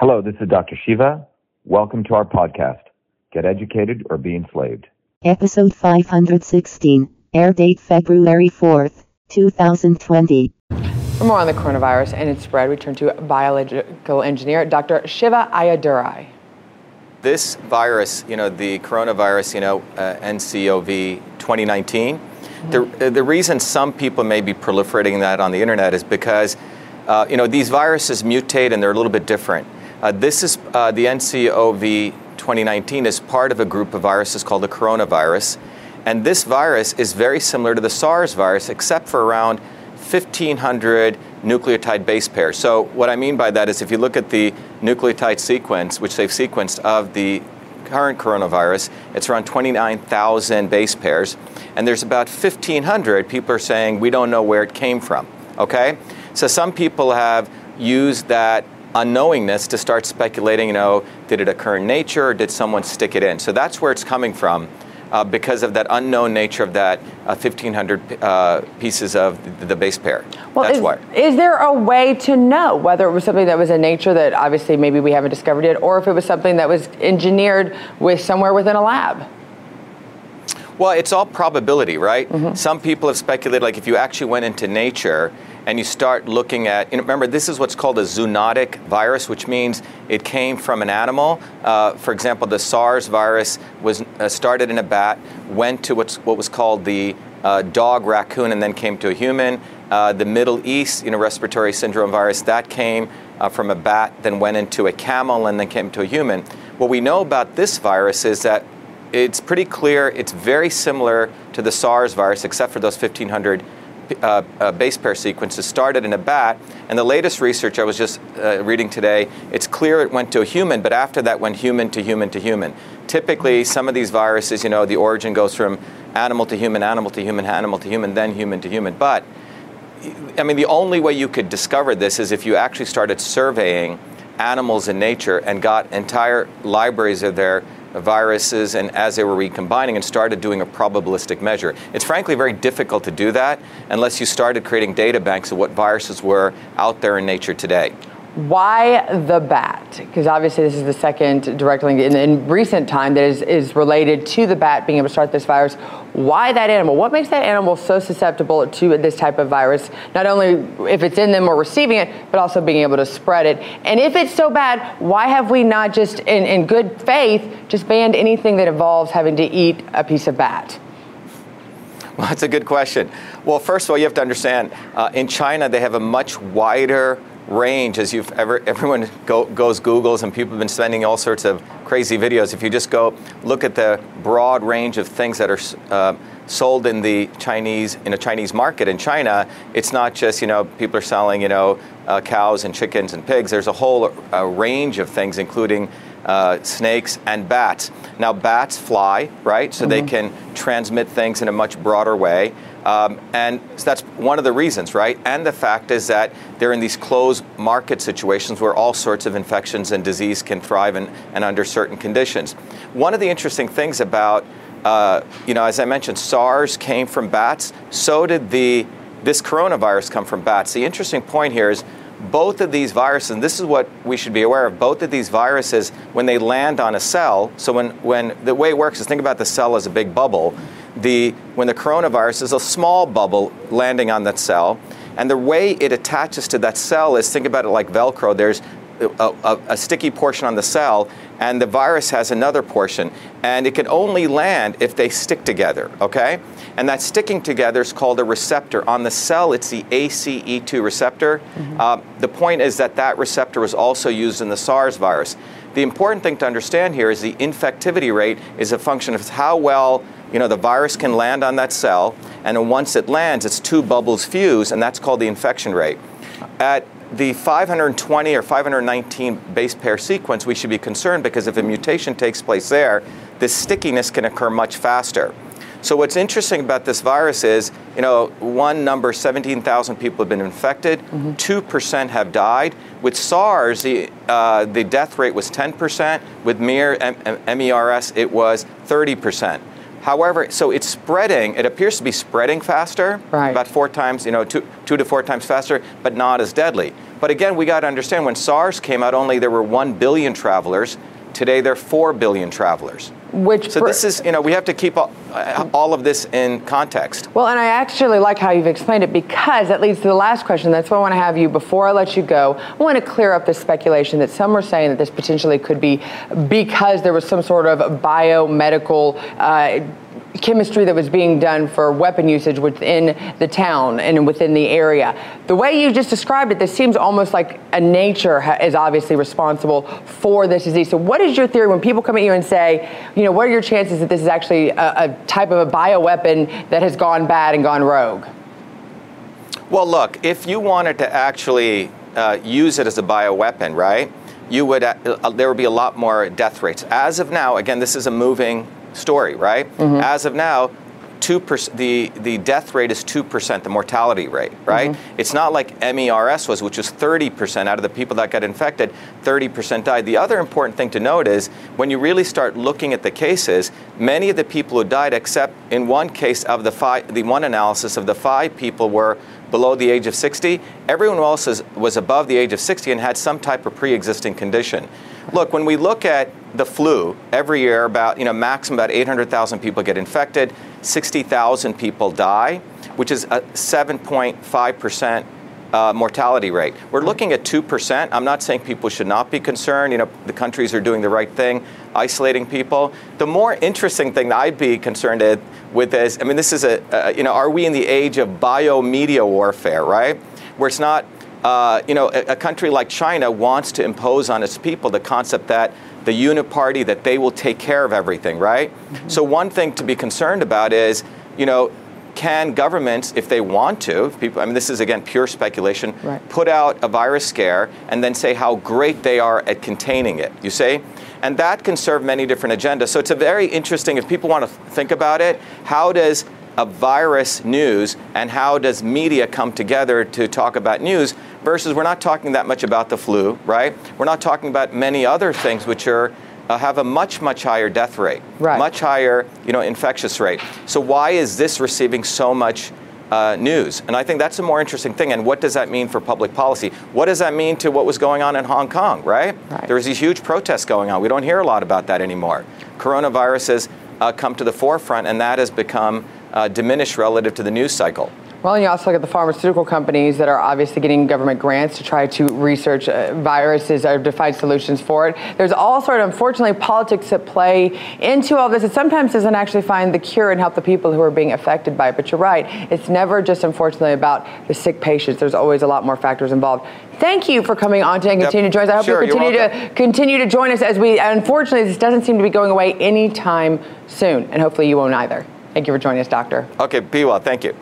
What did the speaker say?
Hello, this is Dr. Shiva. Welcome to our podcast, Get Educated or Be Enslaved. Episode 516, air date February 4th, 2020. For more on the coronavirus and its spread, we turn to biological engineer Dr. Shiva Ayyadurai. This virus, you know, the coronavirus, you know, uh, NCOV 2019, the, the reason some people may be proliferating that on the internet is because, uh, you know, these viruses mutate and they're a little bit different. Uh, this is uh, the NCOV 2019 is part of a group of viruses called the coronavirus. And this virus is very similar to the SARS virus, except for around 1,500 nucleotide base pairs. So, what I mean by that is if you look at the nucleotide sequence, which they've sequenced of the current coronavirus, it's around 29,000 base pairs. And there's about 1,500 people are saying we don't know where it came from. Okay? So, some people have used that unknowingness to start speculating, you know, did it occur in nature or did someone stick it in? So that's where it's coming from. Uh, because of that unknown nature of that uh, 1,500 uh, pieces of the, the, base pair. Well, That's is, why. Is there a way to know whether it was something that was in nature that obviously maybe we haven't discovered yet, or if it was something that was engineered with somewhere within a lab? Well, it's all probability, right? Mm-hmm. Some people have speculated, like if you actually went into nature and you start looking at, you know, remember, this is what's called a zoonotic virus, which means it came from an animal. Uh, for example, the SARS virus was uh, started in a bat, went to what's, what was called the uh, dog raccoon, and then came to a human. Uh, the Middle East, you know, respiratory syndrome virus, that came uh, from a bat, then went into a camel, and then came to a human. What we know about this virus is that it's pretty clear it's very similar to the SARS virus, except for those 1,500 uh, uh, base pair sequences started in a bat, and the latest research I was just uh, reading today, it's clear it went to a human, but after that went human to human to human. Typically, some of these viruses, you know, the origin goes from animal to human, animal to human, animal to human, then human to human. But, I mean, the only way you could discover this is if you actually started surveying animals in nature and got entire libraries of their viruses and as they were recombining and started doing a probabilistic measure. It's frankly very difficult to do that unless you started creating data banks of what viruses were out there in nature today. Why the bat? Because obviously this is the second direct link in, in, recent time that is, is related to the bat being able to start this virus. Why that animal? What makes that animal so susceptible to this type of virus? Not only if it's in them or receiving it, but also being able to spread it. And if it's so bad, why have we not just, in, in good faith, just banned anything that involves having to eat a piece of bat? Well, that's a good question. Well, first of all, you have to understand uh, in China, they have a much wider range as you've ever everyone go, goes googles and people have been sending all sorts of crazy videos. If you just go look at the broad range of things that are uh, sold in the chinese in a chinese market in china it's not just you know people are selling you know uh, cows and chickens and pigs. There's a whole uh, range of things including uh, snakes and bats. Now bats fly right? So mm-hmm. they can transmit things in a much broader way um, and so that's one of the reasons, right? And the fact is that they're in these closed market situations where all sorts of infections and disease can thrive and, and under certain conditions. One of the interesting things about, uh, you know, as I mentioned, SARS came from bats. So did the this coronavirus come from bats. The interesting point here is both of these viruses, and this is what we should be aware of, both of these viruses, when they land on a cell, so when, when the way it works is think about the cell as a big bubble the, when the coronavirus is a small bubble landing on that cell. And the way it attaches to that cell is think about it like Velcro. There's a, a, a, sticky portion on the cell, and the virus has another portion. And it can only land if they stick together, okay? And that sticking together is called a receptor. On the cell, it's the ACE2 receptor. Mm-hmm. Uh, the point is that that receptor was also used in the SARS virus. The important thing to understand here is the infectivity rate is a function of how well you know, the virus can land on that cell, and once it lands, its two bubbles fuse, and that's called the infection rate. At the 520 or 519 base pair sequence, we should be concerned because if a mutation takes place there, this stickiness can occur much faster. So what's interesting about this virus is, you know, one number, 17,000 people have been infected, mm-hmm. 2% have died. With SARS, the, uh, the death rate was 10%. With MERS, M- MERS, it was 30%. However, so it's spreading. It appears to be spreading faster, Right. about four times, you know, two, two to four times faster, but not as deadly. But again, we got to understand when SARS came out, only there were one billion travelers. Today, there are four billion travelers. Which So this is, you know, we have to keep all, all of this in context. Well, and I actually like how you've explained it because that leads to the last question. That's why I want to have you, before I let you go, I want to clear up the speculation that some were saying that this potentially could be because there was some sort of biomedical uh, chemistry that was being done for weapon usage within the town and within the area. The way you just described it, this seems almost like a nature is obviously responsible for this disease. So, what is your theory when people come at you and say, you know, what are your chances that this is actually a, a type of a bioweapon that has gone bad and gone rogue? Well, look, if you wanted to actually uh, use it as a bioweapon, right, you would, uh, uh, there would be a lot more death rates. As of now, again, this is a moving story, right? Mm-hmm. As of now, two percent the, the death rate is 2%, the mortality rate, right? Mm-hmm. It's not like MERS was, which was 30% out of the people that got infected, 30% died. The other important thing to note is when you really start looking at the cases, many of the people who died, except in one case of the five, the one analysis of the five people were below the age of 60. Everyone else is, was above the age of 60 and had some type of pre-existing condition. Look, when we look at the flu, every year about, you know, maximum about 800,000 people get infected, 60,000 people die, which is a 7.5% uh, mortality rate. We're looking at 2%. I'm not saying people should not be concerned. You know, the countries are doing the right thing, isolating people. The more interesting thing that I'd be concerned with- is, I mean, this is a, uh, you know, are we in the age of biomedia warfare, right? Where it's not, uh, you know, a, a country like China wants to impose on its people the concept that the unit party that they will take care of everything, right? Mm-hmm. So one thing to be concerned about is, you know, can governments, if they want to, if people, I mean, this is again pure speculation, Right. put out a virus scare and then say how great they are at containing it, you see? And that can serve many different agendas. So it's a very interesting, if people want to think about it, how does a virus news and how does media come together to talk about news versus we're not talking that much about the flu, right? We're not talking about many other things which are uh, have a much much higher death rate, Right. much higher you know infectious rate. So why is this receiving so much uh, news? And I think that's a more interesting thing. And what does that mean for public policy? What does that mean to what was going on in Hong Kong? Right? Right. There was these huge protests going on. We don't hear a lot about that anymore. Coronavirus has uh, come to the forefront, and that has become uh, diminished relative to the news cycle. Well, and you also look at the pharmaceutical companies that are obviously getting government grants to try to research uh, viruses or to find solutions for it. There's all sort of, unfortunately, politics at play into all this. It sometimes doesn't actually find the cure and help the people who are being affected by it. But you're right, it's never just, unfortunately, about the sick patients. There's always a lot more factors involved. Thank you for coming on today and Yep. continue to join us. I hope Sure, you continue to continue to join us as we. Unfortunately, this doesn't seem to be going away anytime soon, and hopefully you won't either. Thank you for joining us, Doctor. Okay, well. Thank you.